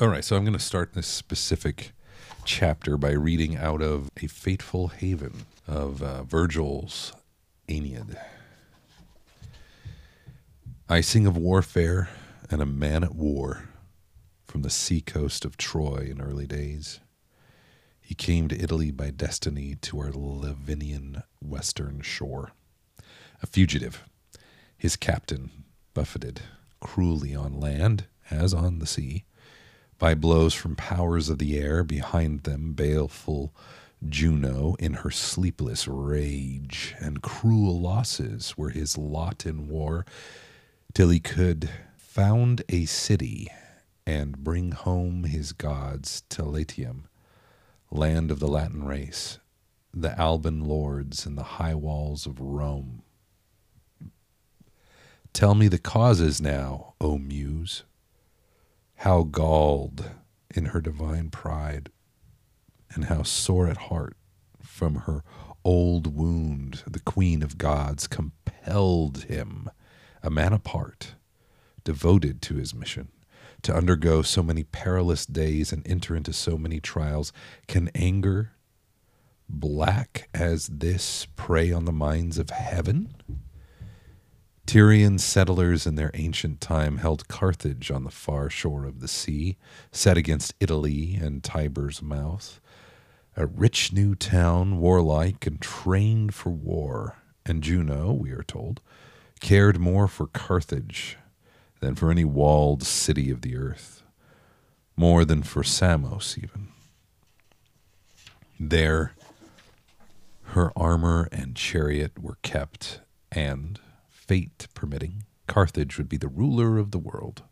All right, so I'm going to start this specific chapter by reading out of A Fateful Haven of uh, Virgil's Aeneid. I sing of warfare and a man at war from the sea coast of Troy in early days. He came to Italy by destiny to our Lavinian western shore. A fugitive, his captain buffeted cruelly on land as on the sea by blows from powers of the air behind them baleful Juno in her sleepless rage and cruel losses were his lot in war till he could found a city and bring home his gods to Latium, land of the Latin race, the Alban lords and the high walls of Rome. Tell me the causes now, O Muse how galled in her divine pride, and how sore at heart from her old wound the queen of gods compelled him, a man apart, devoted to his mission, to undergo so many perilous days and enter into so many trials. Can anger, black as this, prey on the minds of heaven? Tyrian settlers in their ancient time held Carthage on the far shore of the sea, set against Italy and Tiber's mouth. A rich new town, warlike and trained for war. And Juno, we are told, cared more for Carthage than for any walled city of the earth, more than for Samos, even. There, her armor and chariot were kept, and, fate permitting, Carthage would be the ruler of the world.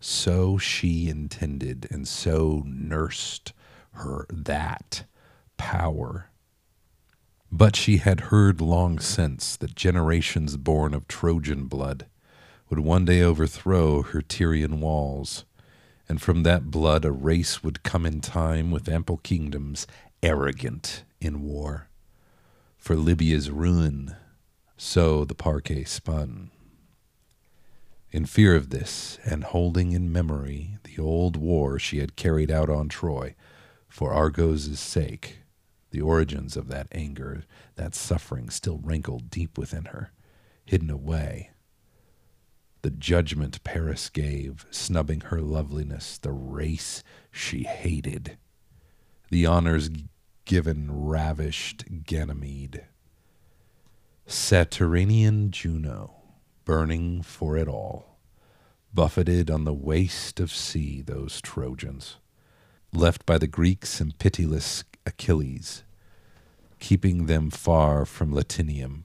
So she intended and so nursed her that power. But she had heard long since that generations born of Trojan blood would one day overthrow her Tyrian walls, and from that blood a race would come in time with ample kingdoms, arrogant in war. For Libya's ruin so the Parcae spun. In fear of this, and holding in memory the old war she had carried out on Troy, for Argos' sake, the origins of that anger, that suffering still rankled deep within her, hidden away. The judgment Paris gave, snubbing her loveliness, the race she hated, the honors given ravished Ganymede Saturnian Juno, burning for it all, buffeted on the waste of sea those Trojans, left by the Greeks and pitiless Achilles, keeping them far from Latinium.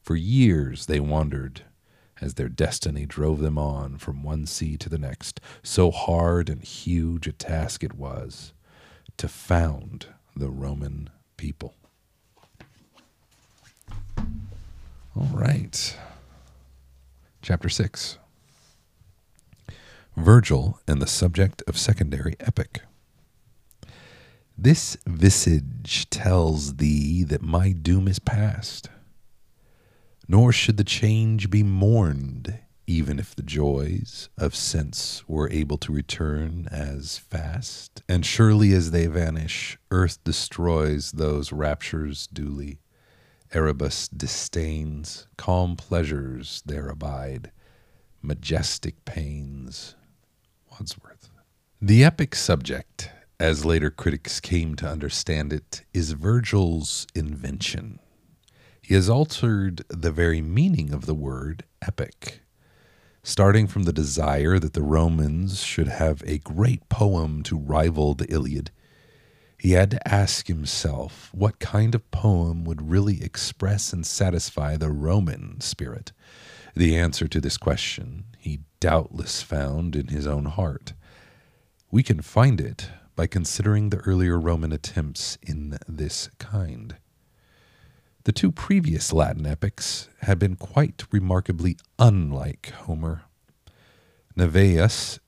For years they wandered as their destiny drove them on from one sea to the next. So hard and huge a task it was to found the Roman people. All right. Chapter 6 Virgil and the subject of secondary epic. This visage tells thee that my doom is past, nor should the change be mourned, even if the joys of sense were able to return as fast. And surely as they vanish, earth destroys those raptures duly. Erebus disdains, calm pleasures there abide, majestic pains. Wordsworth. The epic subject, as later critics came to understand it, is Virgil's invention. He has altered the very meaning of the word epic, starting from the desire that the Romans should have a great poem to rival the Iliad he had to ask himself what kind of poem would really express and satisfy the Roman spirit. The answer to this question he doubtless found in his own heart. We can find it by considering the earlier Roman attempts in this kind. The two previous Latin epics had been quite remarkably unlike Homer. Naevius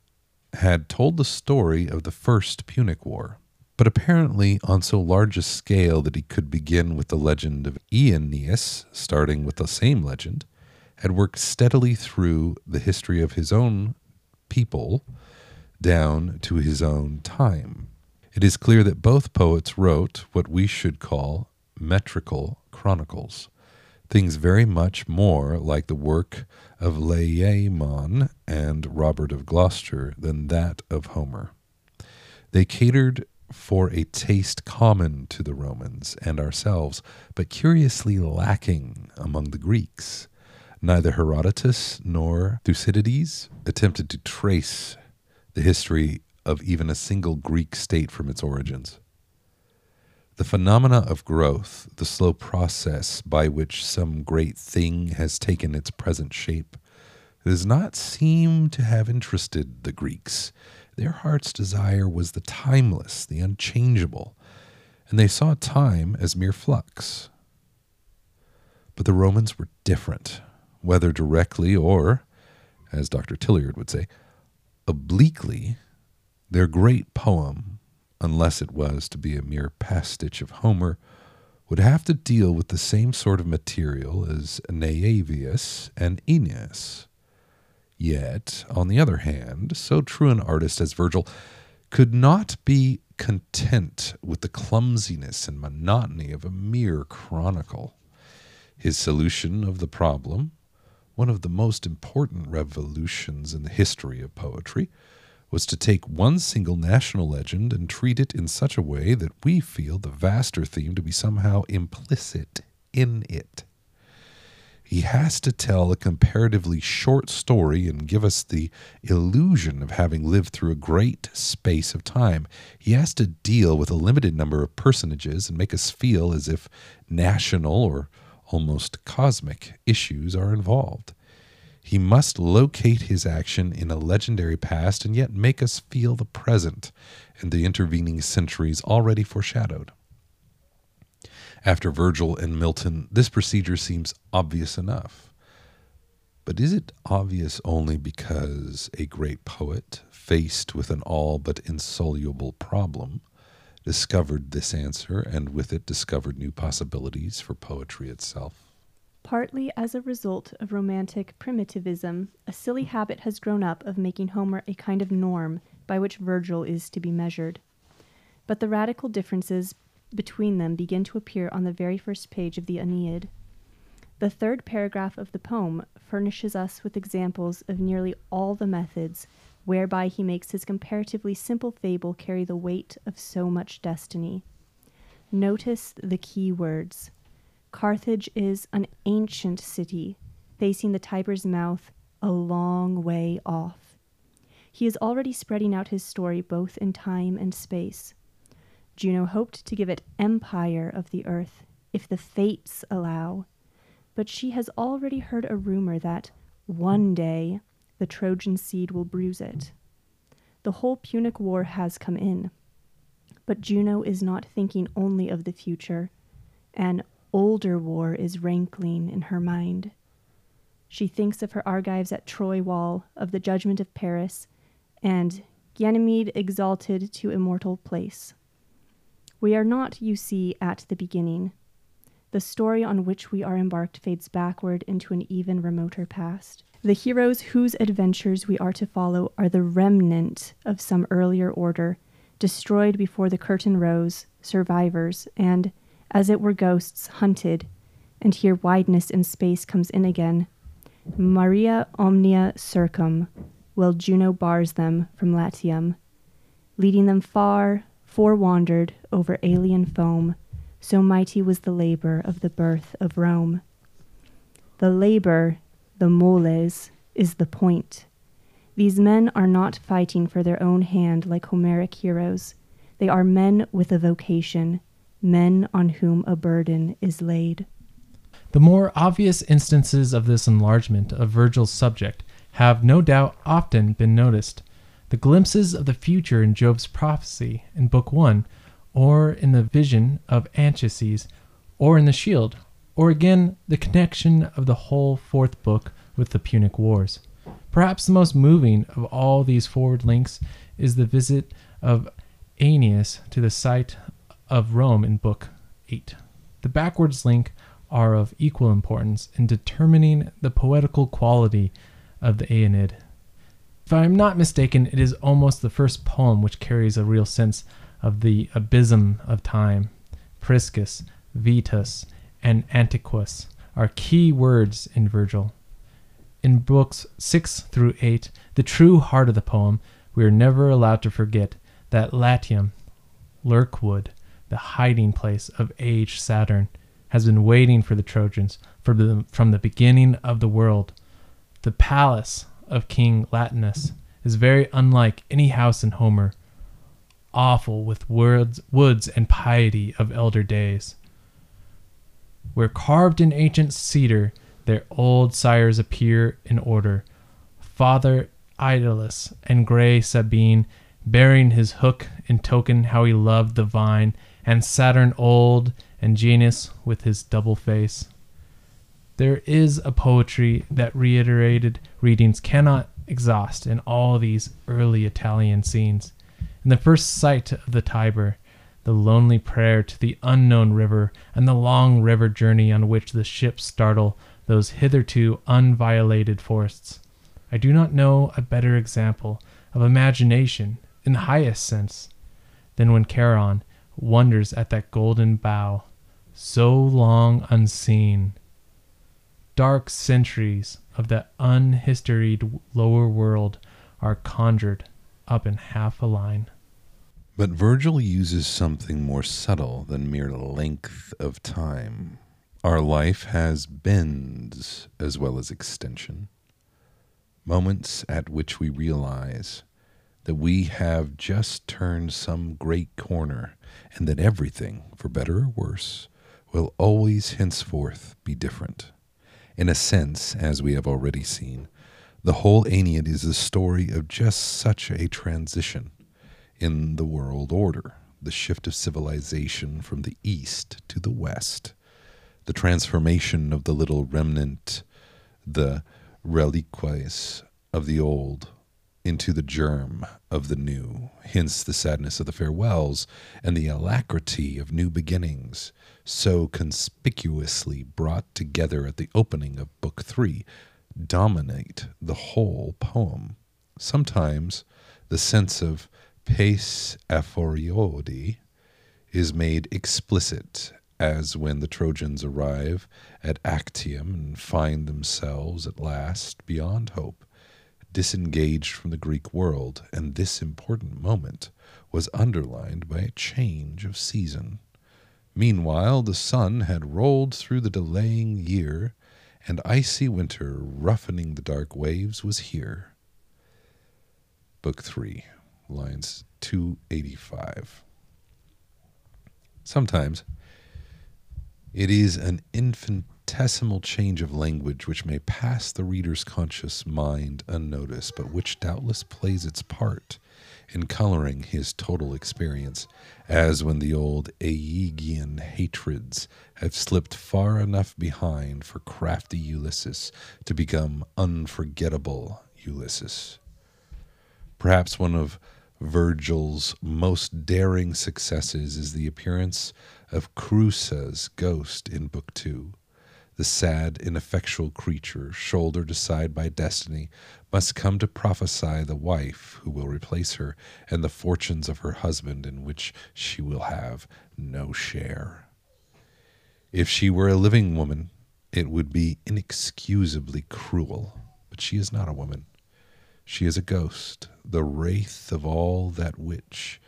had told the story of the First Punic War but apparently on so large a scale that he could begin with the legend of Aeneas, starting with the same legend, had worked steadily through the history of his own people, down to his own time. It is clear that both poets wrote what we should call metrical chronicles, things very much more like the work of Layamon and Robert of Gloucester than that of Homer. They catered for a taste common to the Romans and ourselves, but curiously lacking among the Greeks. Neither Herodotus nor Thucydides attempted to trace the history of even a single Greek state from its origins. The phenomena of growth, the slow process by which some great thing has taken its present shape, does not seem to have interested the Greeks. Their heart's desire was the timeless, the unchangeable, and they saw time as mere flux. But the Romans were different, whether directly or, as Dr. Tillyard would say, obliquely. Their great poem unless it was to be a mere pastiche of Homer, would have to deal with the same sort of material as Naevius and Ennius. Yet, on the other hand, so true an artist as Virgil could not be content with the clumsiness and monotony of a mere chronicle. His solution of the problem, one of the most important revolutions in the history of poetry, was to take one single national legend and treat it in such a way that we feel the vaster theme to be somehow implicit in it. He has to tell a comparatively short story and give us the illusion of having lived through a great space of time. He has to deal with a limited number of personages and make us feel as if national or almost cosmic issues are involved. He must locate his action in a legendary past and yet make us feel the present and the intervening centuries already foreshadowed. After Virgil and Milton, this procedure seems obvious enough. But is it obvious only because a great poet, faced with an all but insoluble problem, discovered this answer and with it discovered new possibilities for poetry itself? Partly as a result of romantic primitivism, a silly habit has grown up of making Homer a kind of norm by which Virgil is to be measured. But the radical differences between them begin to appear on the very first page of the Aeneid. The third paragraph of the poem furnishes us with examples of nearly all the methods whereby he makes his comparatively simple fable carry the weight of so much destiny. Notice the key words Carthage is an ancient city, facing the Tiber's mouth a long way off. He is already spreading out his story both in time and space. Juno hoped to give it empire of the earth, if the fates allow, but she has already heard a rumor that one day the Trojan seed will bruise it. The whole Punic War has come in, but Juno is not thinking only of the future. An older war is rankling in her mind. She thinks of her Argives at Troy wall, of the judgment of Paris, and Ganymede exalted to immortal place. We are not, you see, at the beginning. The story on which we are embarked fades backward into an even remoter past. The heroes whose adventures we are to follow are the remnant of some earlier order, destroyed before the curtain rose, survivors, and as it were ghosts hunted, and here wideness in space comes in again. Maria omnia circum, while Juno bars them from Latium, leading them far, forewandered over alien foam, so mighty was the labor of the birth of Rome. The labor, the moles, is the point. These men are not fighting for their own hand like Homeric heroes. They are men with a vocation, men on whom a burden is laid. The more obvious instances of this enlargement of Virgil's subject have no doubt often been noticed. The glimpses of the future in Jove's prophecy in Book 1, or in the vision of Anchises, or in the shield, or again the connection of the whole fourth book with the Punic Wars. Perhaps the most moving of all these forward links is the visit of Aeneas to the site of Rome in Book 8. The backwards link are of equal importance in determining the poetical quality of the Aeneid. If I'm not mistaken, it is almost the first poem which carries a real sense of the abysm of time. Priscus, Vetus, and Antiquus are key words in Virgil. In books 6 through 8, the true heart of the poem, we are never allowed to forget that Latium, Lurkwood, the hiding place of aged Saturn, has been waiting for the Trojans from the, from the beginning of the world. The palace of King Latinus is very unlike any house in Homer, awful with woods, woods and piety of elder days. Where carved in ancient cedar their old sires appear in order, Father Italus and gray Sabine bearing his hook in token how he loved the vine, and Saturn old, and Janus with his double face. There is a poetry that reiterated readings cannot exhaust in all these early Italian scenes. In the first sight of the Tiber, the lonely prayer to the unknown river, and the long river journey on which the ships startle those hitherto unviolated forests. I do not know a better example of imagination in the highest sense than when Charon wonders at that golden bough, so long unseen. Dark centuries of that unhistoried lower world are conjured up in half a line. But Virgil uses something more subtle than mere length of time. Our life has bends as well as extension, moments at which we realize that we have just turned some great corner and that everything, for better or worse, will always henceforth be different. In a sense, as we have already seen, the whole Aeneid is a story of just such a transition in the world order, the shift of civilization from the east to the west, the transformation of the little remnant, the reliques of the old into the germ of the new, hence the sadness of the farewells and the alacrity of new beginnings, so conspicuously brought together at the opening of Book Three, dominate the whole poem. Sometimes the sense of pace aphoriodi is made explicit, as when the Trojans arrive at Actium and find themselves at last beyond hope, disengaged from the Greek world, and this important moment was underlined by a change of season. Meanwhile, the sun had rolled through the delaying year, and icy winter, roughening the dark waves, was here. Book 3, lines 285. Sometimes it is an infinitesimal change of language which may pass the reader's conscious mind unnoticed, but which doubtless plays its part in coloring his total experience, as when the old Aegean hatreds have slipped far enough behind for crafty Ulysses to become unforgettable Ulysses. Perhaps one of Virgil's most daring successes is the appearance of Creusa's ghost in Book Two. The sad, ineffectual creature, shouldered aside by destiny, must come to prophesy the wife who will replace her and the fortunes of her husband in which she will have no share. If she were a living woman, it would be inexcusably cruel, but she is not a woman. She is a ghost, the wraith of all that which,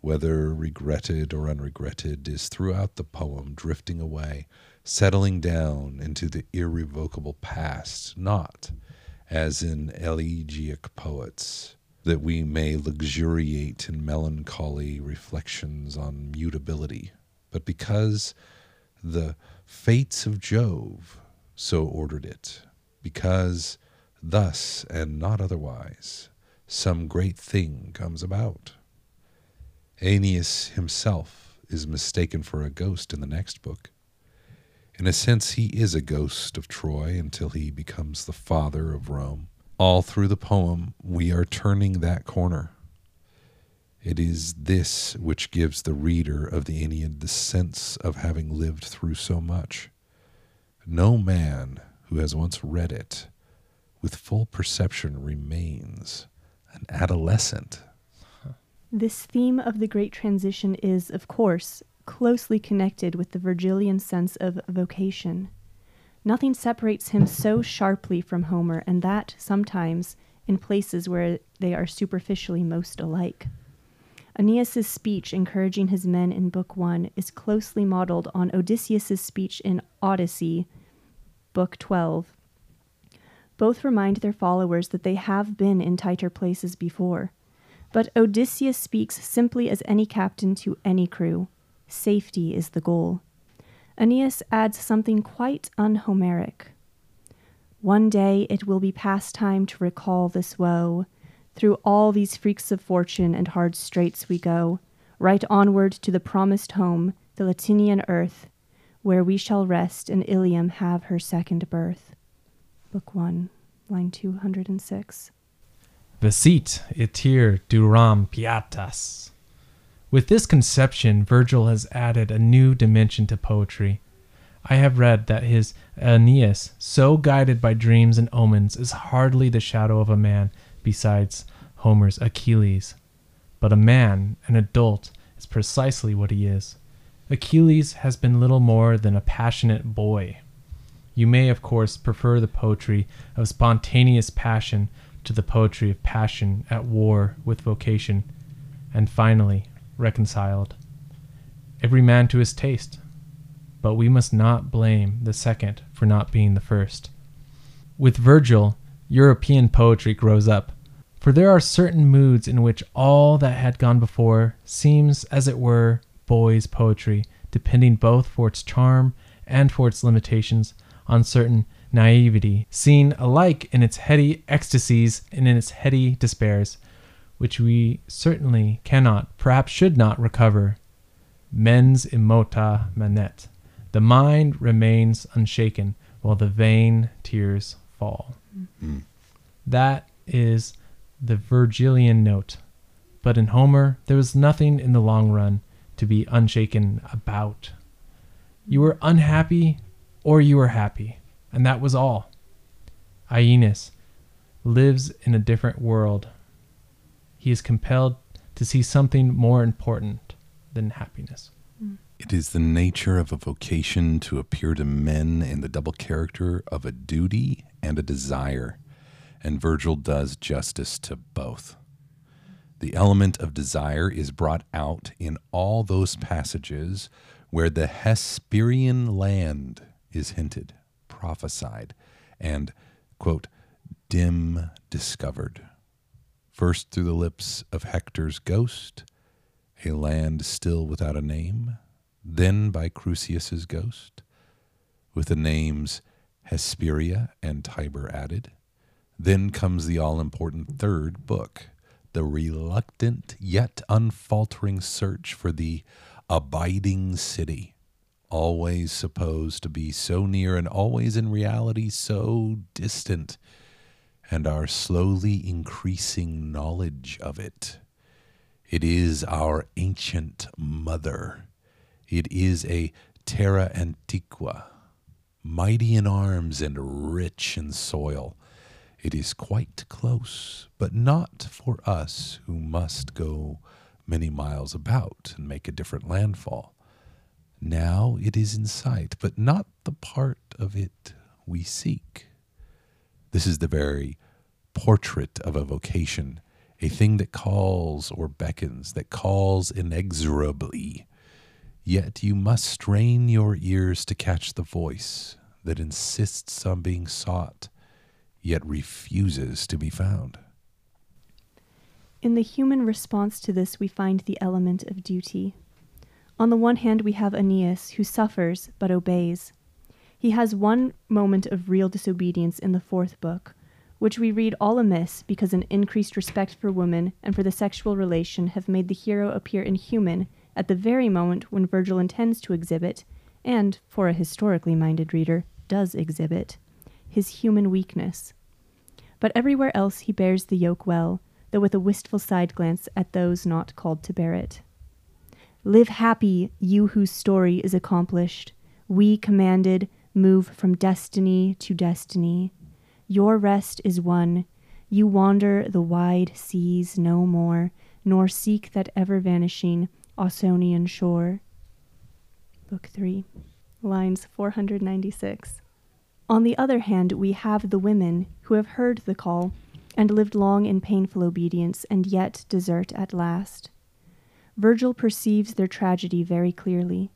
whether regretted or unregretted, is throughout the poem drifting away, settling down into the irrevocable past, not, as in elegiac poets, that we may luxuriate in melancholy reflections on mutability, but because the fates of Jove so ordered it, because thus and not otherwise some great thing comes about. Aeneas himself is mistaken for a ghost in the next book. In a sense, he is a ghost of Troy until he becomes the father of Rome. All through the poem, we are turning that corner. It is this which gives the reader of the Aeneid the sense of having lived through so much. No man who has once read it with full perception remains an adolescent. This theme of the great transition is, of course, closely connected with the Virgilian sense of vocation. Nothing separates him so sharply from Homer, and that, sometimes, in places where they are superficially most alike. Aeneas's speech encouraging his men in Book One is closely modeled on Odysseus's speech in Odyssey, Book 12. Both remind their followers that they have been in tighter places before. But Odysseus speaks simply as any captain to any crew. Safety is the goal. Aeneas adds something quite unhomeric. One day it will be past time to recall this woe. Through all these freaks of fortune and hard straits we go, right onward to the promised home, the Latinian earth, where we shall rest and Ilium have her second birth. Book 1, line 206. Vicit iter durum pietas. With this conception, Virgil has added a new dimension to poetry. I have read that his Aeneas, so guided by dreams and omens, is hardly the shadow of a man besides Homer's Achilles. But a man, an adult, is precisely what he is. Achilles has been little more than a passionate boy. You may, of course, prefer the poetry of spontaneous passion to the poetry of passion at war with vocation, and finally, reconciled. Every man to his taste, but we must not blame the second for not being the first. With Virgil, European poetry grows up, for there are certain moods in which all that had gone before seems, as it were, boys' poetry, depending both for its charm and for its limitations on certain naivety, seen alike in its heady ecstasies and in its heady despairs, which we certainly cannot, perhaps should not, recover. Mens immota manet. The mind remains unshaken while the vain tears fall. Mm. That is the Virgilian note. But in Homer, there was nothing in the long run to be unshaken about. You were unhappy or you were happy, and that was all. Aeneas lives in a different world. He is compelled to see something more important than happiness. It is the nature of a vocation to appear to men in the double character of a duty and a desire, and Virgil does justice to both. The element of desire is brought out in all those passages where the Hesperian land is hinted, prophesied, and, quote, dim discovered. First through the lips of Hector's ghost, a land still without a name, then by Creusa's ghost, with the names Hesperia and Tiber added. Then comes the all important third book, the reluctant yet unfaltering search for the abiding city, always supposed to be so near and always in reality so distant, and our slowly increasing knowledge of it. It is our ancient mother. It is a terra antiqua, mighty in arms and rich in soil. It is quite close, but not for us who must go many miles about and make a different landfall. Now it is in sight, but not the part of it we seek. This is the very portrait of a vocation, a thing that calls or beckons, that calls inexorably. Yet you must strain your ears to catch the voice that insists on being sought, yet refuses to be found. In the human response to this, we find the element of duty. On the one hand, we have Aeneas, who suffers but obeys. He has one moment of real disobedience in the fourth book, which we read all amiss because an increased respect for women and for the sexual relation have made the hero appear inhuman at the very moment when Virgil intends to exhibit, and, for a historically minded reader, does exhibit, his human weakness. But everywhere else he bears the yoke well, though with a wistful side glance at those not called to bear it. Live happy, you whose story is accomplished. We commanded, move from destiny to destiny. Your rest is won. You wander the wide seas no more, nor seek that ever vanishing Ausonian shore. Book 3, lines 496. On the other hand, we have the women who have heard the call and lived long in painful obedience and yet desert at last. Virgil perceives their tragedy very clearly.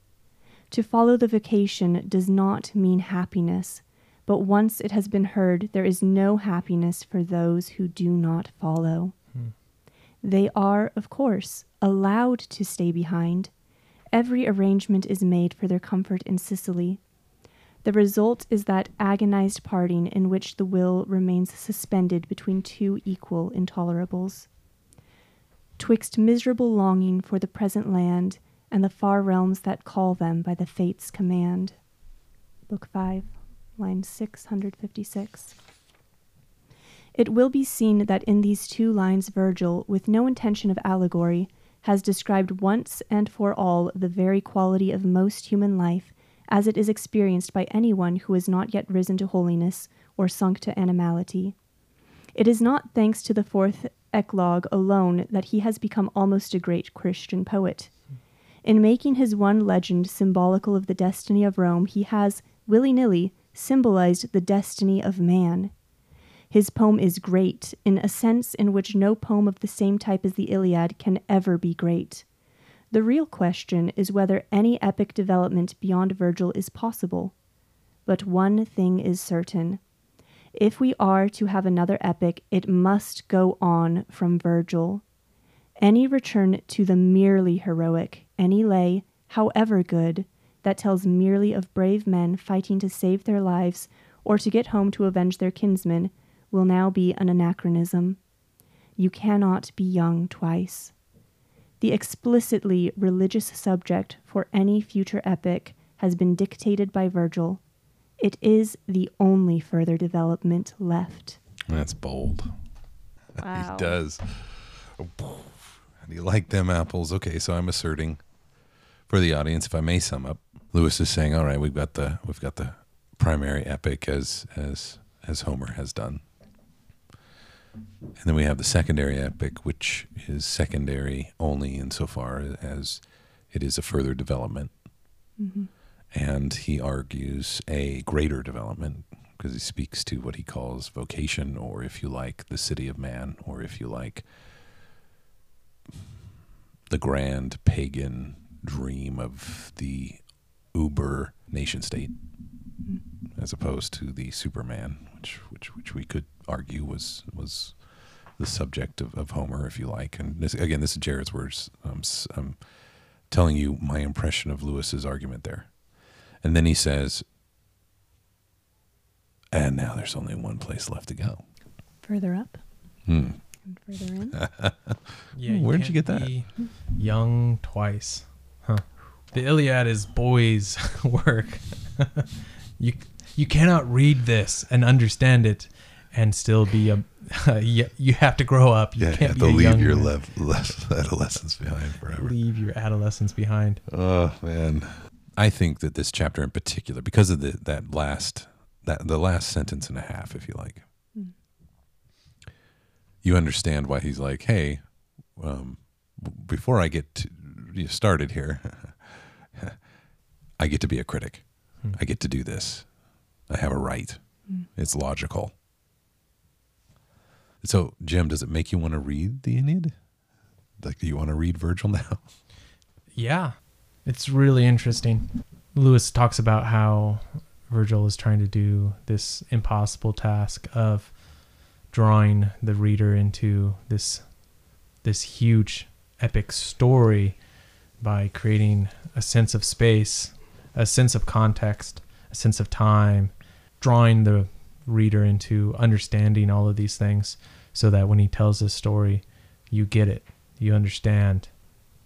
To follow the vocation does not mean happiness, but once it has been heard, there is no happiness for those who do not follow. Hmm. They are, of course, allowed to stay behind. Every arrangement is made for their comfort in Sicily. The result is that agonized parting in which the will remains suspended between two equal intolerables. Twixt miserable longing for the present land and the far realms that call them by the fates' command. Book 5, line 656. It will be seen that in these two lines Virgil, with no intention of allegory, has described once and for all the very quality of most human life as it is experienced by anyone who has not yet risen to holiness or sunk to animality. It is not thanks to the fourth eclogue alone that he has become almost a great Christian poet. In making his one legend symbolical of the destiny of Rome, he has, willy nilly, symbolized the destiny of man. His poem is great in a sense in which no poem of the same type as the Iliad can ever be great. The real question is whether any epic development beyond Virgil is possible. But one thing is certain. If we are to have another epic, it must go on from Virgil. Any return to the merely heroic, any lay, however good, that tells merely of brave men fighting to save their lives or to get home to avenge their kinsmen, will now be an anachronism. You cannot be young twice. The explicitly religious subject for any future epic has been dictated by Virgil. It is the only further development left. That's bold. Wow. he does. How do you like them apples? Okay, so I'm asserting for the audience, if I may sum up, Lewis is saying, "All right, we've got the we've got the primary epic as as as Homer has done, and then we have the secondary epic, which is secondary only insofar as it is a further development." Mm-hmm. And he argues a greater development because he speaks to what he calls vocation, or if you like, the city of man, or if you like, the grand pagan dream of the uber nation state, as opposed to the Superman, which which which we could argue was was the subject of, of Homer, if you like. And this, again, this is Jared's words. I'm, s- I'm telling you my impression of Lewis's argument there. And then he says, and now there's only one place left to go. Further up Hmm. and further in. Yeah, Hmm, where'd you get that? Young twice, huh? The Iliad is boys' work. you you cannot read this and understand it and still be a. you, you have to grow up. You Yeah, you can't have be to a leave your man. lev- lev- adolescence behind forever. leave your adolescence behind. Oh man, I think that this chapter in particular, because of the that last that the last sentence and a half, if you like, Mm. you understand why he's like, hey, um, before I get to, you started here, I get to be a critic. Hmm. I get to do this. I have a right. Mm. It's logical. So, Jim, does it make you want to read the Aeneid? Like, do you want to read Virgil now? Yeah, it's really interesting. Lewis talks about how Virgil is trying to do this impossible task of drawing the reader into this this huge epic story by creating a sense of space, a sense of context, a sense of time, drawing the reader into understanding all of these things so that when he tells his story, you get it, you understand.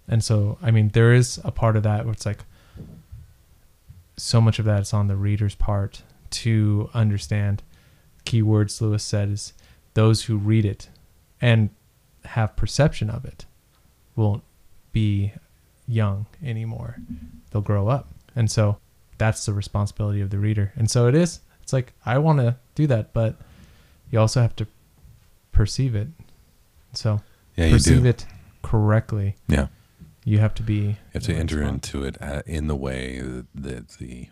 And so, I mean, there is a part of that where it's like so much of that is on the reader's part to understand. Keywords Lewis said is those who read it and have perception of it won't be young anymore. They'll grow up. And so that's the responsibility of the reader. And so it is. It's like I want to do that, but you also have to perceive it. So Yeah, you perceive it correctly. Yeah. You have to be. You have to enter spot. into it uh, in the way that, that the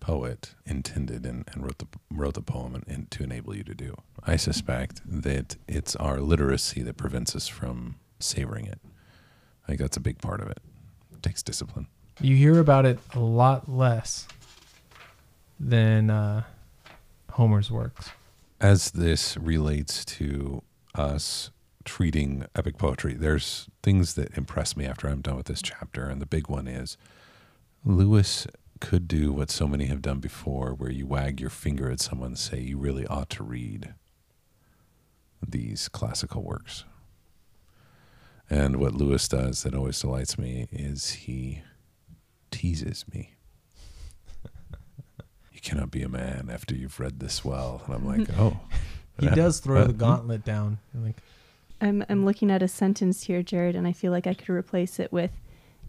poet intended and, and wrote the wrote the poem and, and to enable you to do. I suspect that it's our literacy that prevents us from savoring it. I think that's a big part of it. It takes discipline. You hear about it a lot less than uh, Homer's works. As this relates to us treating epic poetry, there's things that impress me after I'm done with this chapter, and the big one is Lewis could do what so many have done before, where you wag your finger at someone and say, You really ought to read these classical works. And what Lewis does that always delights me is he teases me. you cannot be a man after you've read this well. And I'm like, Oh. He does throw What? the gauntlet down. Like, I'm I'm looking at a sentence here, Jared, and I feel like I could replace it with,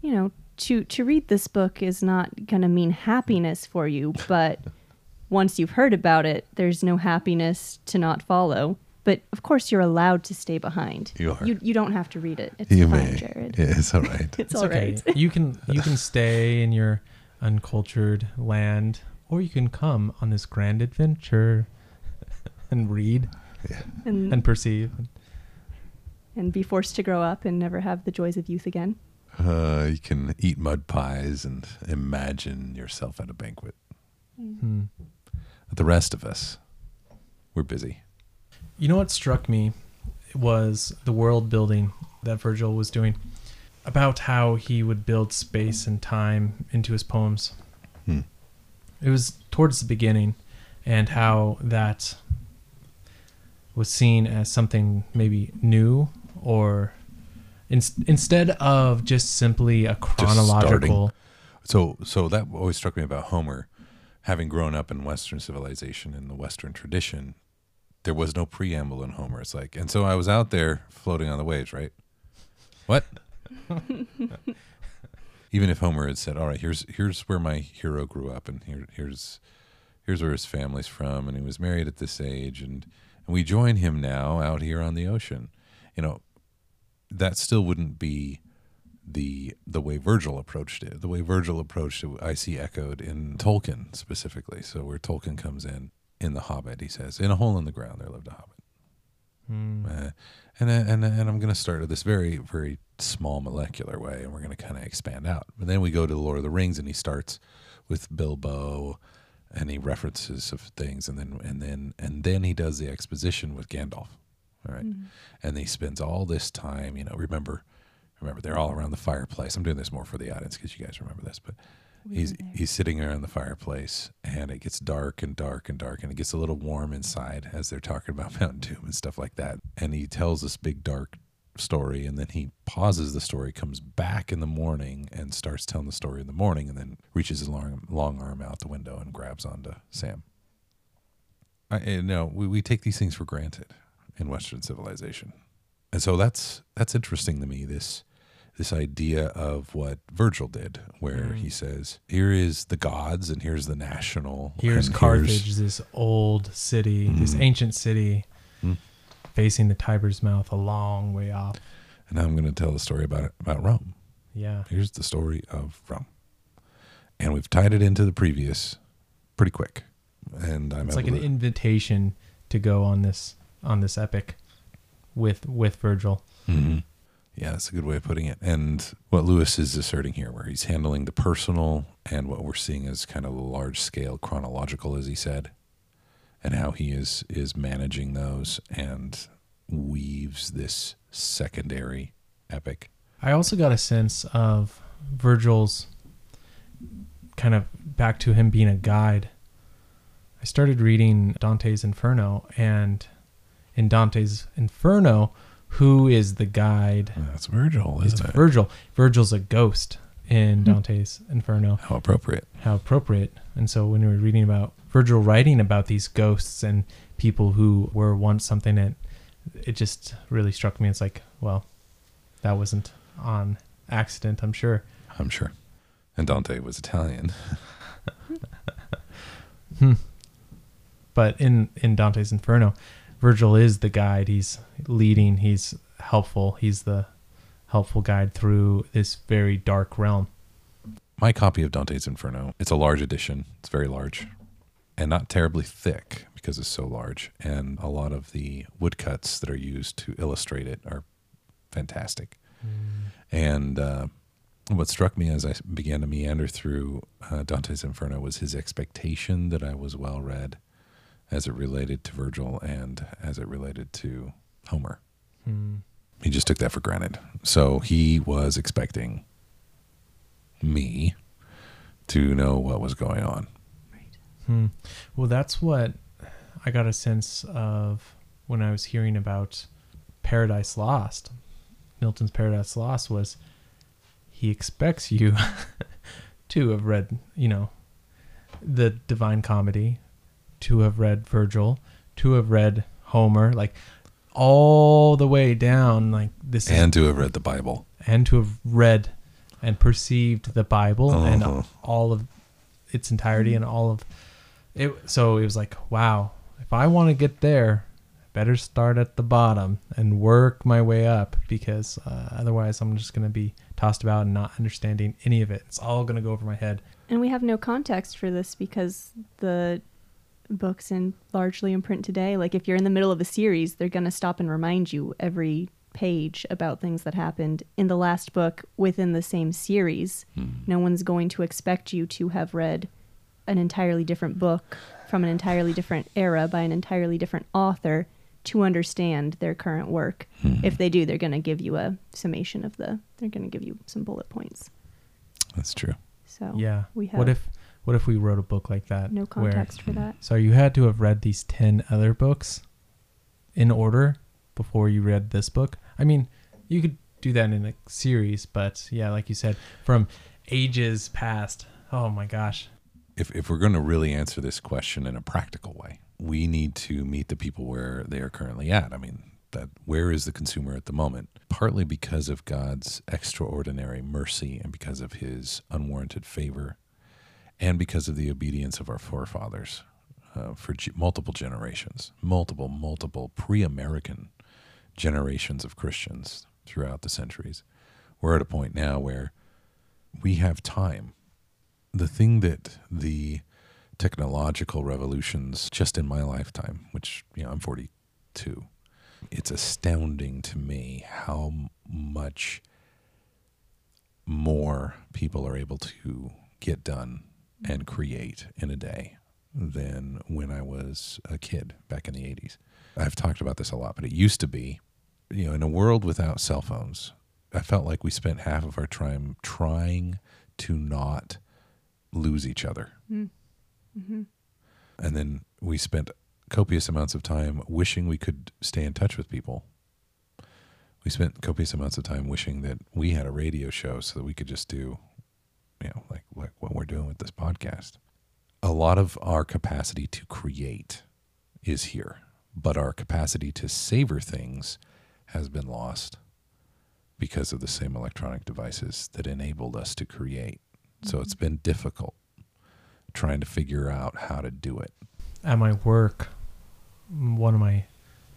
you know, to to read this book is not gonna mean happiness for you, but once you've heard about it, there's no happiness to not follow. But of course, you're allowed to stay behind. You are. You, you don't have to read it. It's You fine, may. Jared. Yeah, it's all right. It's, it's all okay. right. you can you can stay in your uncultured land, or you can come on this grand adventure and read and and perceive. and be forced to grow up and never have the joys of youth again. Uh, you can eat mud pies and imagine yourself at a banquet. Hmm. The rest of us, we're busy. You know what struck me was the world building that Virgil was doing about how he would build space and time into his poems. Hmm. It was towards the beginning, and how that was seen as something maybe new or in, instead of just simply a chronological. So, so that always struck me about Homer, having grown up in Western civilization in the Western tradition. There was no preamble in Homer. It's like, and so I was out there floating on the waves, right? What? Even if Homer had said, "All right, here's here's where my hero grew up, and here here's here's where his family's from, and he was married at this age, and and we join him now out here on the ocean," you know, that still wouldn't be the the way Virgil approached it. The way Virgil approached it, I see echoed in Tolkien specifically. So where Tolkien comes in in The Hobbit, he says, "In a hole in the ground there lived a hobbit." Hmm. Uh, and uh, and and I'm going to start at this very very small molecular way, and we're going to kind of expand out. But then we go to the Lord of the Rings, and he starts with Bilbo, and he references of things, and then and then and then he does the exposition with Gandalf. All right, and he spends all this time. You know, remember, remember they're all around the fireplace. I'm doing this more for the audience because you guys remember this, but He's he's sitting around the fireplace and it gets dark and dark and dark and it gets a little warm inside as they're talking about Mountain Doom and stuff like that. And he tells this big dark story and then he pauses the story, comes back in the morning and starts telling the story in the morning and then reaches his long long arm out the window and grabs onto Sam. I eh, you know, we, we take these things for granted in Western civilization. And so that's that's interesting to me, this this idea of what Virgil did, where Mm. he says, "Here is the gods, and here's the national. Here's Carthage, this old city, this Mhm. ancient city, Mm. facing the Tiber's mouth, a long way off. And I'm going to tell the story about about Rome. Yeah, Here's the story of Rome, and we've tied it into the previous pretty quick. And I'm it's like an to- invitation to go on this on this epic with with Virgil. Mhm. Yeah, that's a good way of putting it. And what Lewis is asserting here, where he's handling the personal and what we're seeing as kind of a large scale chronological, as he said, and how he is is managing those and weaves this secondary epic. I also got a sense of Virgil's kind of back to him being a guide. I started reading Dante's Inferno, and in Dante's Inferno, who is the guide? That's Virgil, isn't it? Virgil. Virgil's a ghost in Dante's Inferno. How appropriate. How appropriate. And so when we were reading about Virgil writing about these ghosts and people who were once something, it, it just really struck me. It's like, well, that wasn't on accident, I'm sure. I'm sure. And Dante was Italian. Hmm. But in, in Dante's Inferno, Virgil is the guide. He's leading. He's helpful. He's the helpful guide through this very dark realm. My copy of Dante's Inferno, it's a large edition. It's very large and not terribly thick because it's so large. And a lot of the woodcuts that are used to illustrate it are fantastic. And uh, what struck me as I began to meander through uh, Dante's Inferno was his expectation that I was well read as it related to Virgil and as it related to Homer. Hmm. He just took that for granted. So he was expecting me to know what was going on. Hmm. Well, that's what I got a sense of when I was hearing about Paradise Lost. Milton's Paradise Lost was he expects you to have read, you know, the Divine Comedy, to have read Virgil, to have read Homer, like all the way down. Like this is And to have read the Bible. and to have read and perceived the Bible and Uh-huh. all of its entirety and all of it. So it was like, wow, if I want to get there, I better start at the bottom and work my way up because uh, otherwise I'm just going to be tossed about and not understanding any of it. It's all going to go over my head. And we have no context for this because the books and largely in print today, like if you're in the middle of a series, they're going to stop and remind you every page about things that happened in the last book within the same series. Hmm. No one's going to expect you to have read an entirely different book from an entirely different era by an entirely different author to understand their current work. Hmm. If they do, they're going to give you a summation of the they're going to give you some bullet points. That's true. So yeah. we have What if what if we wrote a book like that? no where- context for that. So you had to have read these 10 other books in order before you read this book. I mean, you could do that in a series, but yeah, like you said, from ages past. Oh my gosh. If, if we're going to really answer this question in a practical way, we need to meet the people where they are currently at. I mean, that where is the consumer at the moment? Partly because of God's extraordinary mercy and because of his unwarranted favor and because of the obedience of our forefathers uh, for multiple generations, multiple, multiple pre American generations of Christians throughout the centuries. We're at a point now where we have time. The thing that the technological revolutions just in my lifetime, which, you know, I'm 42, it's astounding to me how much more people are able to get done and create in a day than when I was a kid back in the 80s. I've talked about this a lot, but it used to be, you know, in a world without cell phones, I felt like we spent half of our time trying to not lose each other. Mm-hmm. And then we spent copious amounts of time wishing we could stay in touch with people. We spent copious amounts of time wishing that we had a radio show so that we could just do, you know, like, like what we're doing with this podcast. A lot of our capacity to create is here, but our capacity to savor things has been lost because of the same electronic devices that enabled us to create. So it's mm-hmm. been difficult trying to figure out how to do it. At my work, one of my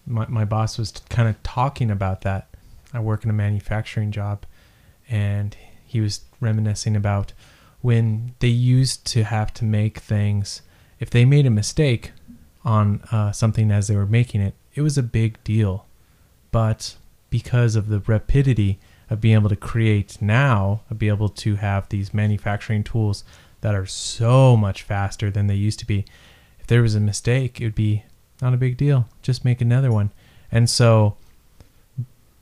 my, my boss was kind of talking about that. I work in a manufacturing job and he was reminiscing about when they used to have to make things if they made a mistake on uh, something as they were making it, it was a big deal. But because of the rapidity of being able to create now, of be able to have these manufacturing tools that are so much faster than they used to be, if there was a mistake, it would be not a big deal. Just make another one. And so,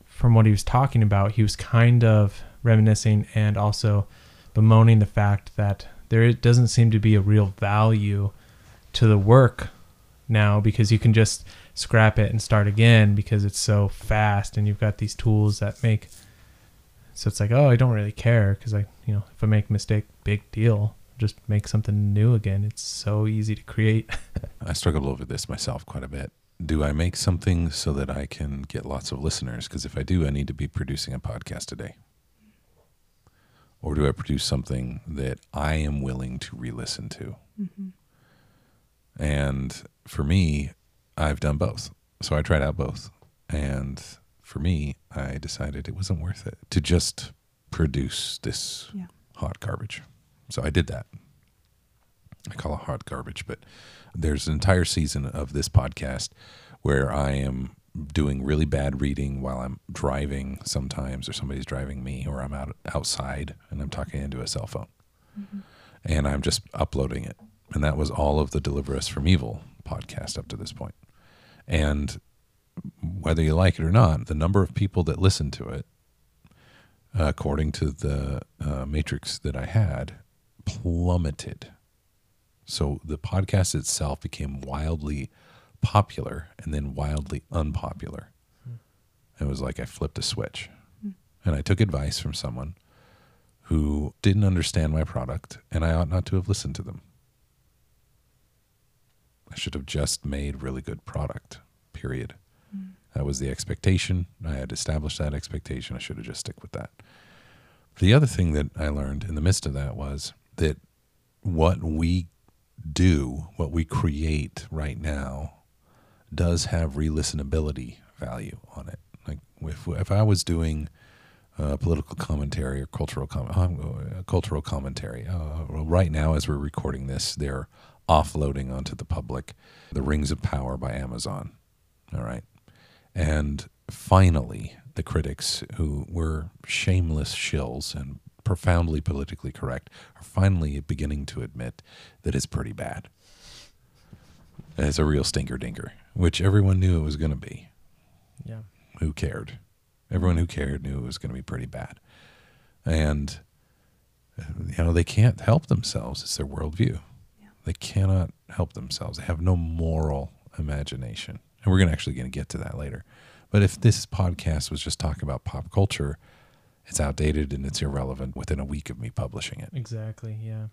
from what he was talking about, he was kind of reminiscing and also bemoaning the fact that there doesn't seem to be a real value to the work now because you can just scrap it and start again because it's so fast and you've got these tools that make so it's like oh i don't really care because i you know if i make a mistake big deal just make something new again it's so easy to create I struggle over this myself quite a bit. Do I make something so that I can get lots of listeners? Because if I do, I need to be producing a podcast a day. Or do I produce something that I am willing to re listen to? Mm-hmm. And for me, I've done both. So I tried out both. And for me, I decided it wasn't worth it to just produce this Yeah. hot garbage. So I did that. I call it hot garbage, but there's an entire season of this podcast where I am doing really bad reading while I'm driving sometimes, or somebody's driving me, or I'm out outside and I'm talking into a cell phone, and I'm just uploading it. And that was all of the Deliver Us from Evil podcast up to this point. And whether you like it or not, the number of people that listen to it, uh, according to the uh, matrix that I had, plummeted. So the podcast itself became wildly popular and then wildly unpopular. It was like I flipped a switch. Hmm. And I took advice from someone who didn't understand my product, and I ought not to have listened to them. I should have just made really good product, period. Hmm. That was the expectation. I had established that expectation. I should have just stick with that. The other thing that I learned in the midst of that was that what we do, what we create right now, does have re-listenability value on it. Like if if I was doing uh, political commentary or cultural com- uh, cultural commentary, uh, right now as we're recording this, they're offloading onto the public the Rings of Power by Amazon. All right, and finally, the critics who were shameless shills and profoundly politically correct are finally beginning to admit that it's pretty bad. It's a real stinker dinker, which everyone knew it was going to be. Yeah. Who cared? Everyone who cared knew it was going to be pretty bad. And, you know, they can't help themselves. It's their worldview. Yeah. They cannot help themselves. They have no moral imagination. And we're going to actually going to get to that later. But if this podcast was just talking about pop culture, it's outdated and it's irrelevant within a week of me publishing it. Exactly. Yeah.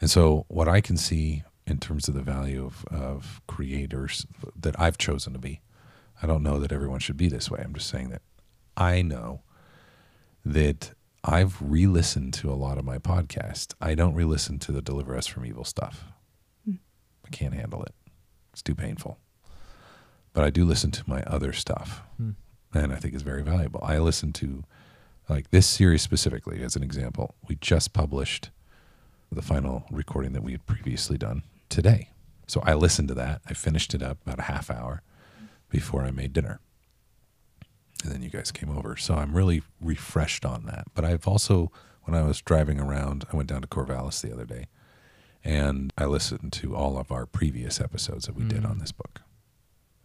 And so, what I can see in terms of the value of, of creators that I've chosen to be, I don't know that everyone should be this way. I'm just saying that I know that I've re listened to a lot of my podcasts. I don't re listen to the Deliver Us from Evil stuff. I can't handle it, it's too painful. But I do listen to my other stuff, Hmm. and I think it's very valuable. I listen to, like this series specifically, as an example, we just published the final recording that we had previously done today. So I listened to that. I finished it up about a half hour before I made dinner. And then you guys came over. So I'm really refreshed on that. But I've also, when I was driving around, I went down to Corvallis the other day and I listened to all of our previous episodes that we did Mm. on this book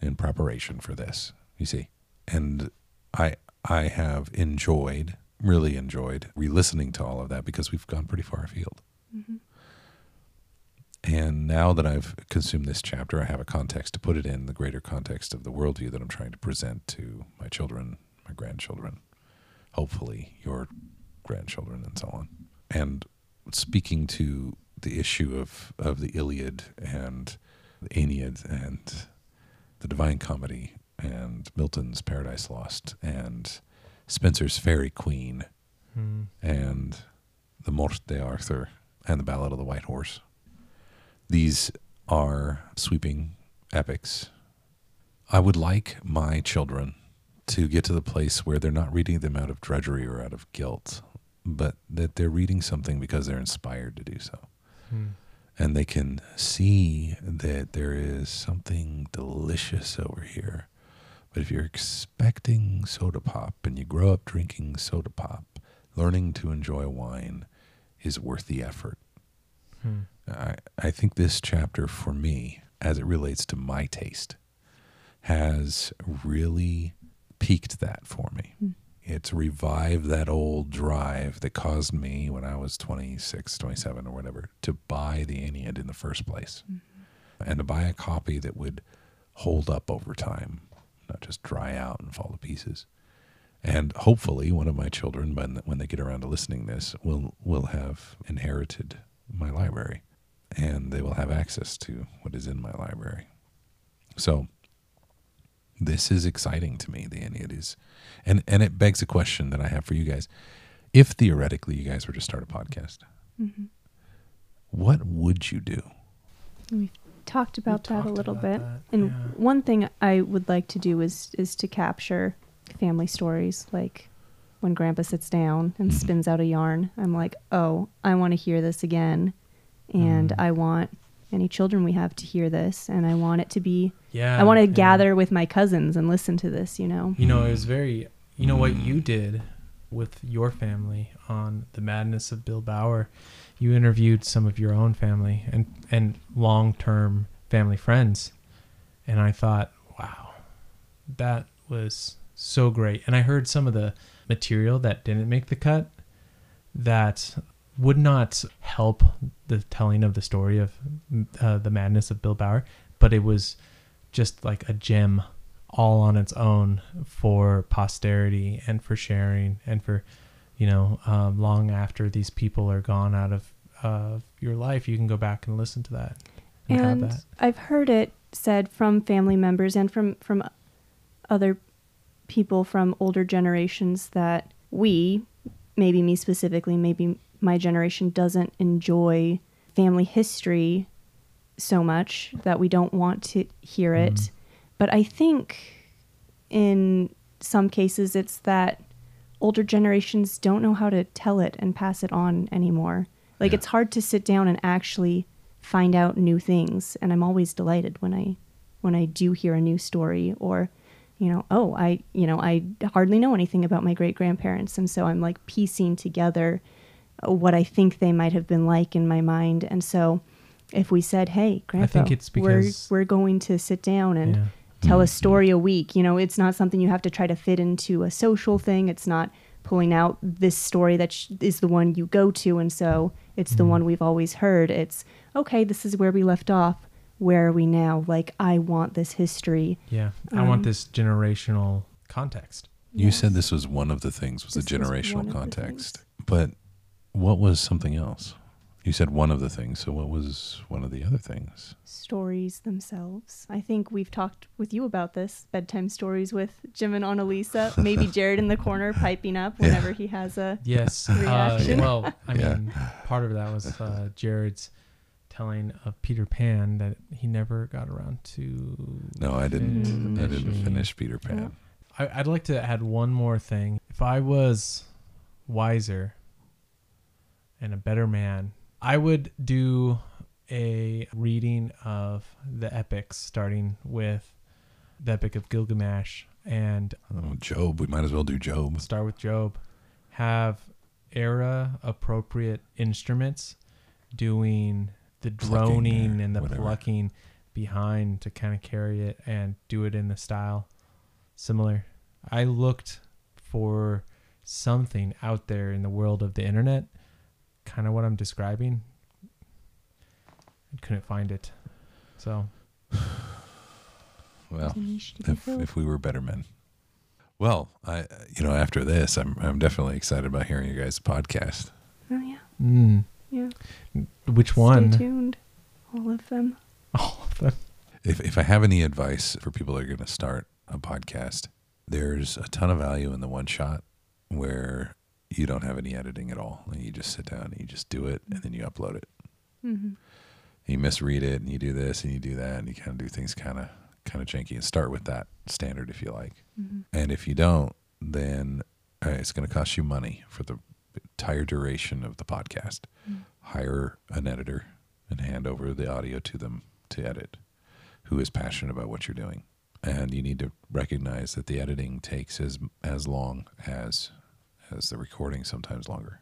in preparation for this. You see, and I I have enjoyed, really enjoyed, re-listening to all of that because we've gone pretty far afield. And now that I've consumed this chapter, I have a context to put it in the greater context of the worldview that I'm trying to present to my children, my grandchildren, hopefully your grandchildren, and so on. And speaking to the issue of, of the Iliad and the Aeneid and the Divine Comedy and Milton's Paradise Lost and Spenser's Faerie Queene Hmm. and the Morte d'Arthur and the Ballad of the White Horse. These are sweeping epics. I would like my children to get to the place where they're not reading them out of drudgery or out of guilt, but that they're reading something because they're inspired to do so. Hmm. And they can see that there is something delicious over here. But if you're expecting soda pop and you grow up drinking soda pop, learning to enjoy wine is worth the effort. Hmm. I, I think this chapter for me, as it relates to my taste, has really piqued that for me. Hmm. It's revived that old drive that caused me when I was 26, 27 or whatever to buy the Aeneid in the first place and to buy a copy that would hold up over time, not just dry out and fall to pieces. And hopefully, one of my children, when when they get around to listening this, will will have inherited my library, and they will have access to what is in my library. So, this is exciting to me. The Aeneid is, and and it begs a question that I have for you guys: If theoretically you guys were to start a podcast, Mm-hmm. what would you do? We've talked about that a little bit. that, And yeah. one thing I would like to do is is to capture family stories like when grandpa sits down and Mhm. spins out a yarn. I'm like, "Oh, I want to hear this again." And Mm. I want any children we have to hear this and I want it to be Yeah. I want to yeah. gather with my cousins and listen to this, you know. You know, it was very. You know what Mm. you did with your family on the madness of Bill Bauer. You interviewed some of your own family and and long term family friends, and I thought, wow, that was so great. And I heard some of the material that didn't make the cut that would not help the telling of the story of uh, the madness of Bill Bauer, but it was just like a gem all on its own for posterity and for sharing and for you know um, long after these people are gone out of uh, your life you can go back and listen to that and, and have that. I've heard it said from family members and from from other people from older generations that we, maybe me specifically, maybe my generation doesn't enjoy family history so much that we don't want to hear it. Mhm. But I think in some cases it's that older generations don't know how to tell it and pass it on anymore. Like Yeah. it's hard to sit down and actually find out new things and I'm always delighted when I when I do hear a new story or you know, oh, I you know, I hardly know anything about my great grandparents and so I'm like piecing together what I think they might have been like in my mind and so if we said, "Hey, grandpa, think it's because- we're we're going to sit down and yeah tell a Mhm. story a week. You know, it's not something you have to try to fit into a social thing. It's not pulling out this story that sh- is the one you go to, and so it's the Mhm. one we've always heard. It's okay. This is where we left off. Where are we now? Like, I want this history. yeah i want Um, this generational context You Yes. said this was one of the things was This the generational one of the context. But what was something else? You said one of the things. So what was one of the other things? stories themselves. I think we've talked with you about this bedtime stories with Jim and Annalisa. Maybe Jared in the corner piping up Yeah. whenever he has a yes uh, well i Yeah. mean part of that was uh, jared's telling of peter pan that he never got around to No, I didn't. I didn't finish Peter Pan. I, I'd like to add one more thing. If I was wiser and a better man, I would do a reading of the epics, starting with the Epic of Gilgamesh and Oh, Job. We might as well do Job. start with Job. Have era appropriate instruments doing the droning and the whatever. plucking behind to kind of carry it and do it in the style similar. I looked for something out there in the world of the internet, kind of what I'm describing. I couldn't find it. So, Well, It's a niche to be if, if we were better men. Well, I you know after this, I'm I'm definitely excited about hearing you guys' podcast. oh yeah, mm, yeah. which Stay one? tuned. All of them. All of them. If if I have any advice for people that are going to start a podcast, there's a ton of value in the one shot where you don't have any editing at all, and you just sit down and you just do it, and then you upload it. Mm-hmm. You misread it, and you do this, and you do that, and you kind of do things kind of kind of janky, and start with that standard if you like. Mm-hmm. And if you don't, then uh, it's going to cost you money for the entire duration of the podcast. Mm. Hire an editor and hand over the audio to them to edit who is passionate about what you're doing. And you need to recognize that the editing takes as as long as as the recording, sometimes longer.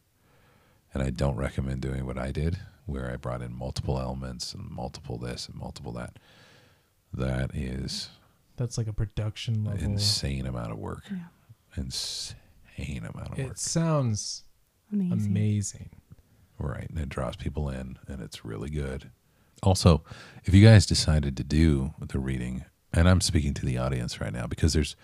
And I don't recommend doing what I did, where I brought in multiple elements and multiple this and multiple that. That is That's like a production level. insane amount of work. Yeah. Insane amount of work. It sounds Amazing. amazing. Right. And it draws people in and it's really good. Also, if you guys decided to do the reading, and I'm speaking to the audience right now because there's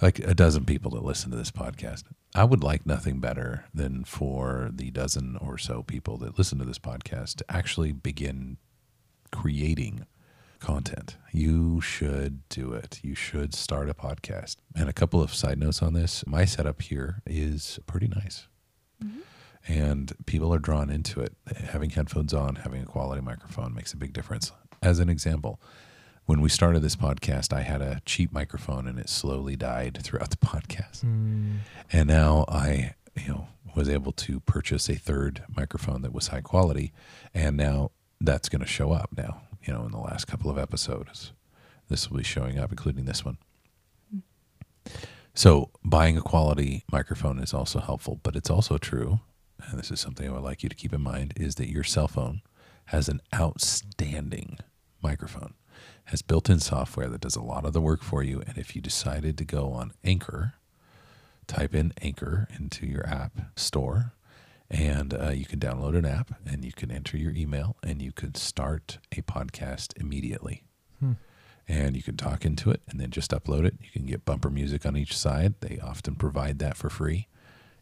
like a dozen people that listen to this podcast. I would like nothing better than for the dozen or so people that listen to this podcast to actually begin creating content. You should do it. You should start a podcast. And a couple of side notes on this my setup here is pretty nice. Mm-hmm. And people are drawn into it. Having headphones on, having a quality microphone makes a big difference. as an example, when we started this podcast, I had a cheap microphone and it slowly died throughout the podcast. Hmm. And now I, you know, was able to purchase a third microphone that was high quality, and now that's going to show up now. You know, in the last couple of episodes, this will be showing up, including this one. So buying a quality microphone is also helpful, but it's also true, and this is something I would like you to keep in mind, is that your cell phone has an outstanding microphone, has built-in software that does a lot of the work for you, and if you decided to go on Anchor, type in Anchor into your app store, and uh, you can download an app, and you can enter your email, and you could start a podcast immediately and you can talk into it and then just upload it. You can get bumper music on each side. They often provide that for free.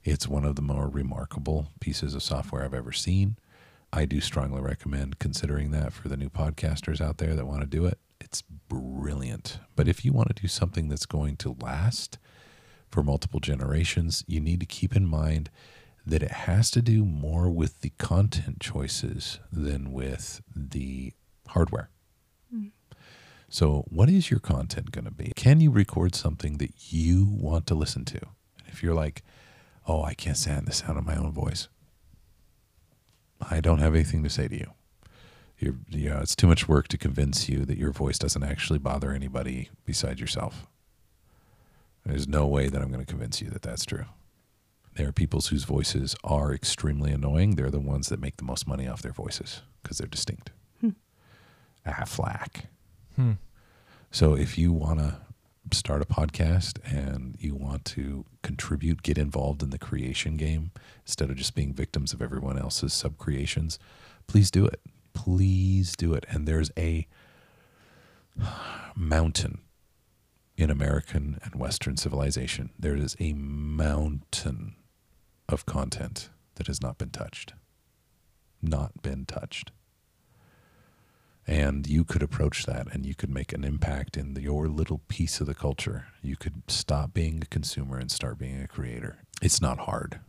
It's one of the more remarkable pieces of software I've ever seen. I do strongly recommend considering that for the new podcasters out there that want to do it. It's brilliant. But if you want to do something that's going to last for multiple generations, you need to keep in mind that it has to do more with the content choices than with the hardware. Hmm. So, what is your content going to be? Can you record something that you want to listen to? And if you're like, oh, I can't stand the sound of my own voice, I don't have anything to say to you. You're, you know, it's too much work to convince you that your voice doesn't actually bother anybody besides yourself. There's no way that I'm going to convince you that that's true. There are people whose voices are extremely annoying. They're the ones that make the most money off their voices because they're distinct. Affleck. Hmm. So if you want to start a podcast and you want to contribute, get involved in the creation game instead of just being victims of everyone else's sub creations, please do it. Please do it. And there's a mountain in American and Western civilization. There is a mountain of content that has not been touched. Not been touched and you could approach that and you could make an impact in the, your little piece of the culture. You could stop being a consumer and start being a creator. It's not hard,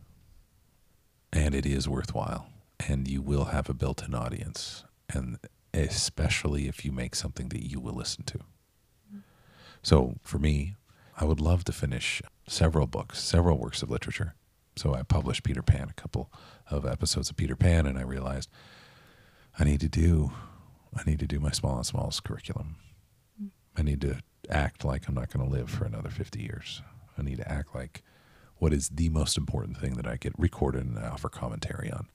and it is worthwhile, and you will have a built in audience, and especially if you make something that you will listen to. So for me, I would love to finish several books, several works of literature. So I published Peter Pan, a couple of episodes of Peter Pan, and I realized I need to do I need to do my small and smalls curriculum. I need to act like I'm not going to live for another 50 years. I need to act like what is the most important thing that I get recorded and offer commentary on.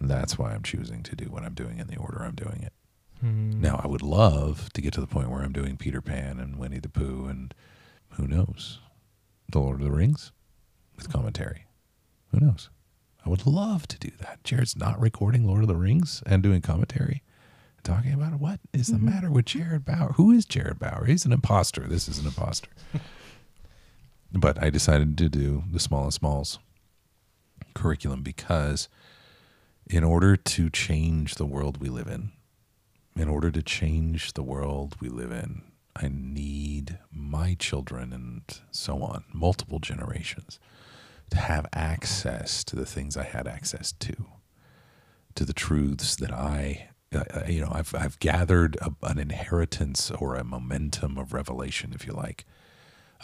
That's why I'm choosing to do what I'm doing in the order I'm doing it. Hmm. Now, I would love to get to the point where I'm doing Peter Pan and Winnie the Pooh and who knows, The Lord of the Rings with commentary. Who knows? I would love to do that. Jared's not recording Lord of the Rings and doing commentary talking about it. What is the matter with Jared Bauer? Who is Jared Bauer? He's an imposter. This is an imposter. but I decided to do the small and smalls curriculum because in order to change the world we live in, in order to change the world we live in, I need my children and so on, multiple generations, to have access to the things I had access to, to the truths that I uh, you know, I've I've gathered a, an inheritance or a momentum of revelation, if you like,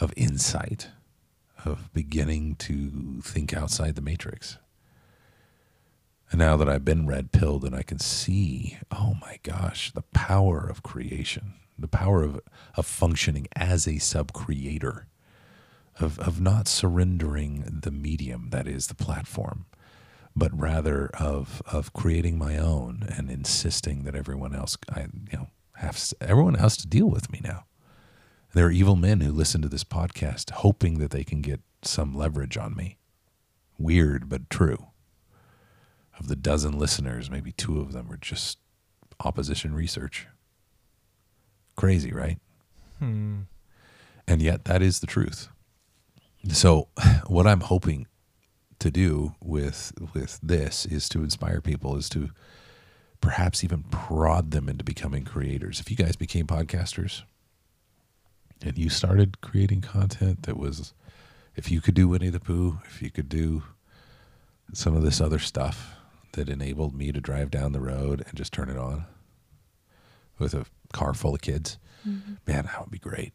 of insight, of beginning to think outside the matrix. And now that I've been red pilled and I can see, oh my gosh, the power of creation, the power of of functioning as a sub creator, of of not surrendering the medium that is the platform but rather of of creating my own and insisting that everyone else I you know has everyone has to deal with me now. There are evil men who listen to this podcast hoping that they can get some leverage on me. Weird but true. Of the dozen listeners, maybe two of them were just opposition research. Crazy, right? Hmm. And yet that is the truth. So what I'm hoping to do with with this is to inspire people is to perhaps even prod them into becoming creators if you guys became podcasters and you started creating content that was if you could do winnie the pooh if you could do some of this other stuff that enabled me to drive down the road and just turn it on with a car full of kids. Mm-hmm. Man, that would be great.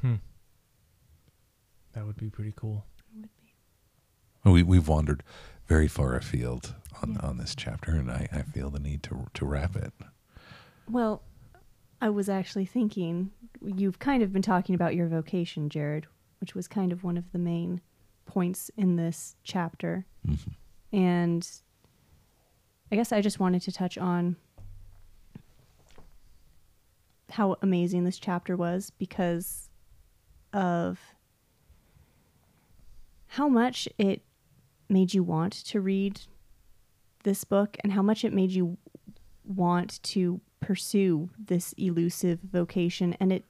Hmm. That would be pretty cool. Would be. We we've wandered very far afield on Yeah. on this chapter, and I, I feel the need to to wrap it. Well, I was actually thinking you've kind of been talking about your vocation, Jared, which was kind of one of the main points in this chapter. Mhm. And I guess I just wanted to touch on how amazing this chapter was because of how much it made you want to read this book and how much it made you want to pursue this elusive vocation. And it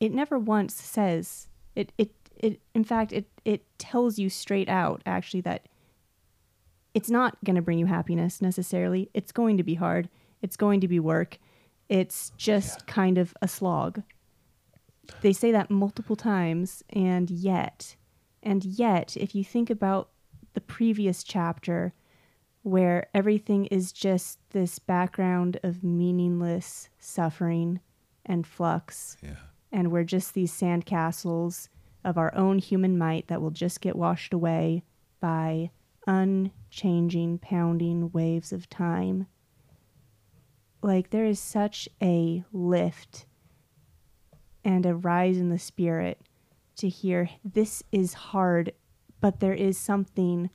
it never once says it it it in fact it it tells you straight out actually that it's not going to bring you happiness necessarily. It's going to be hard. It's going to be work. It's just kind of a slog. They say that multiple times and yet and yet if you think about the previous chapter where everything is just this background of meaningless suffering and flux Yeah. and we're just these sandcastles of our own human might that will just get washed away by unchanging, pounding waves of time. Like, there is such a lift and a rise in the spirit to hear this is hard, but there is something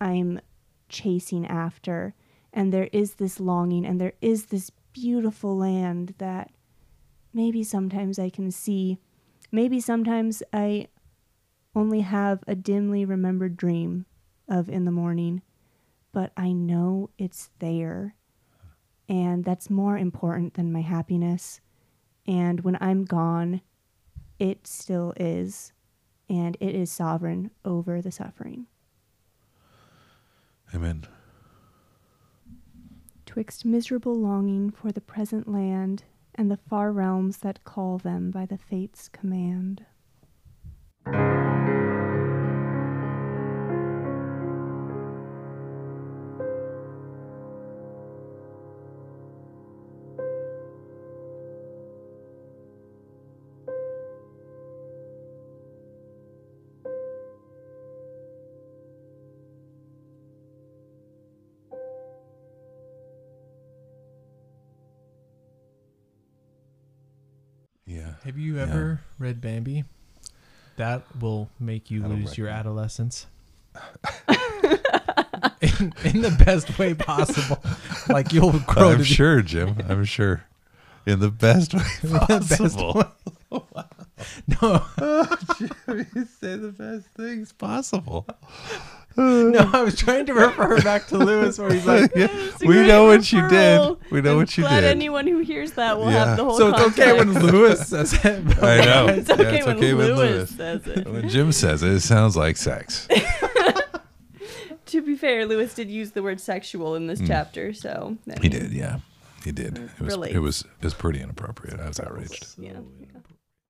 I'm chasing after. And there is this longing, and there is this beautiful land that maybe sometimes I can see. Maybe sometimes I only have a dimly remembered dream of in the morning, but I know it's there. And that's more important than my happiness. And when I'm gone, it still is. And it is sovereign over the suffering. Amen. twixt miserable longing for the present land and the far realms that call them by the fates' command. Have you Yeah. ever read Bambi? That will make you lose your adolescence. in, in the best way possible. Like you'll grow I'm to be sure, Jim. I'm sure. In the best way the best possible. way. No, oh, you say the best things possible. No, I was trying to refer back to Lewis where he's like, a we know what you did. We know I'm what you did." glad did. anyone who hears that will Yeah. have the whole so it's okay when. Lewis says it. but I know. It's Yeah, okay, it's when, okay when Lewis Lewis- says it. When Jim says it, it sounds like sex. to be fair, Lewis did use the word sexual in this hmm. chapter, so I. He did, yeah. He did. It was it was it was pretty inappropriate. I was outraged. So Yeah.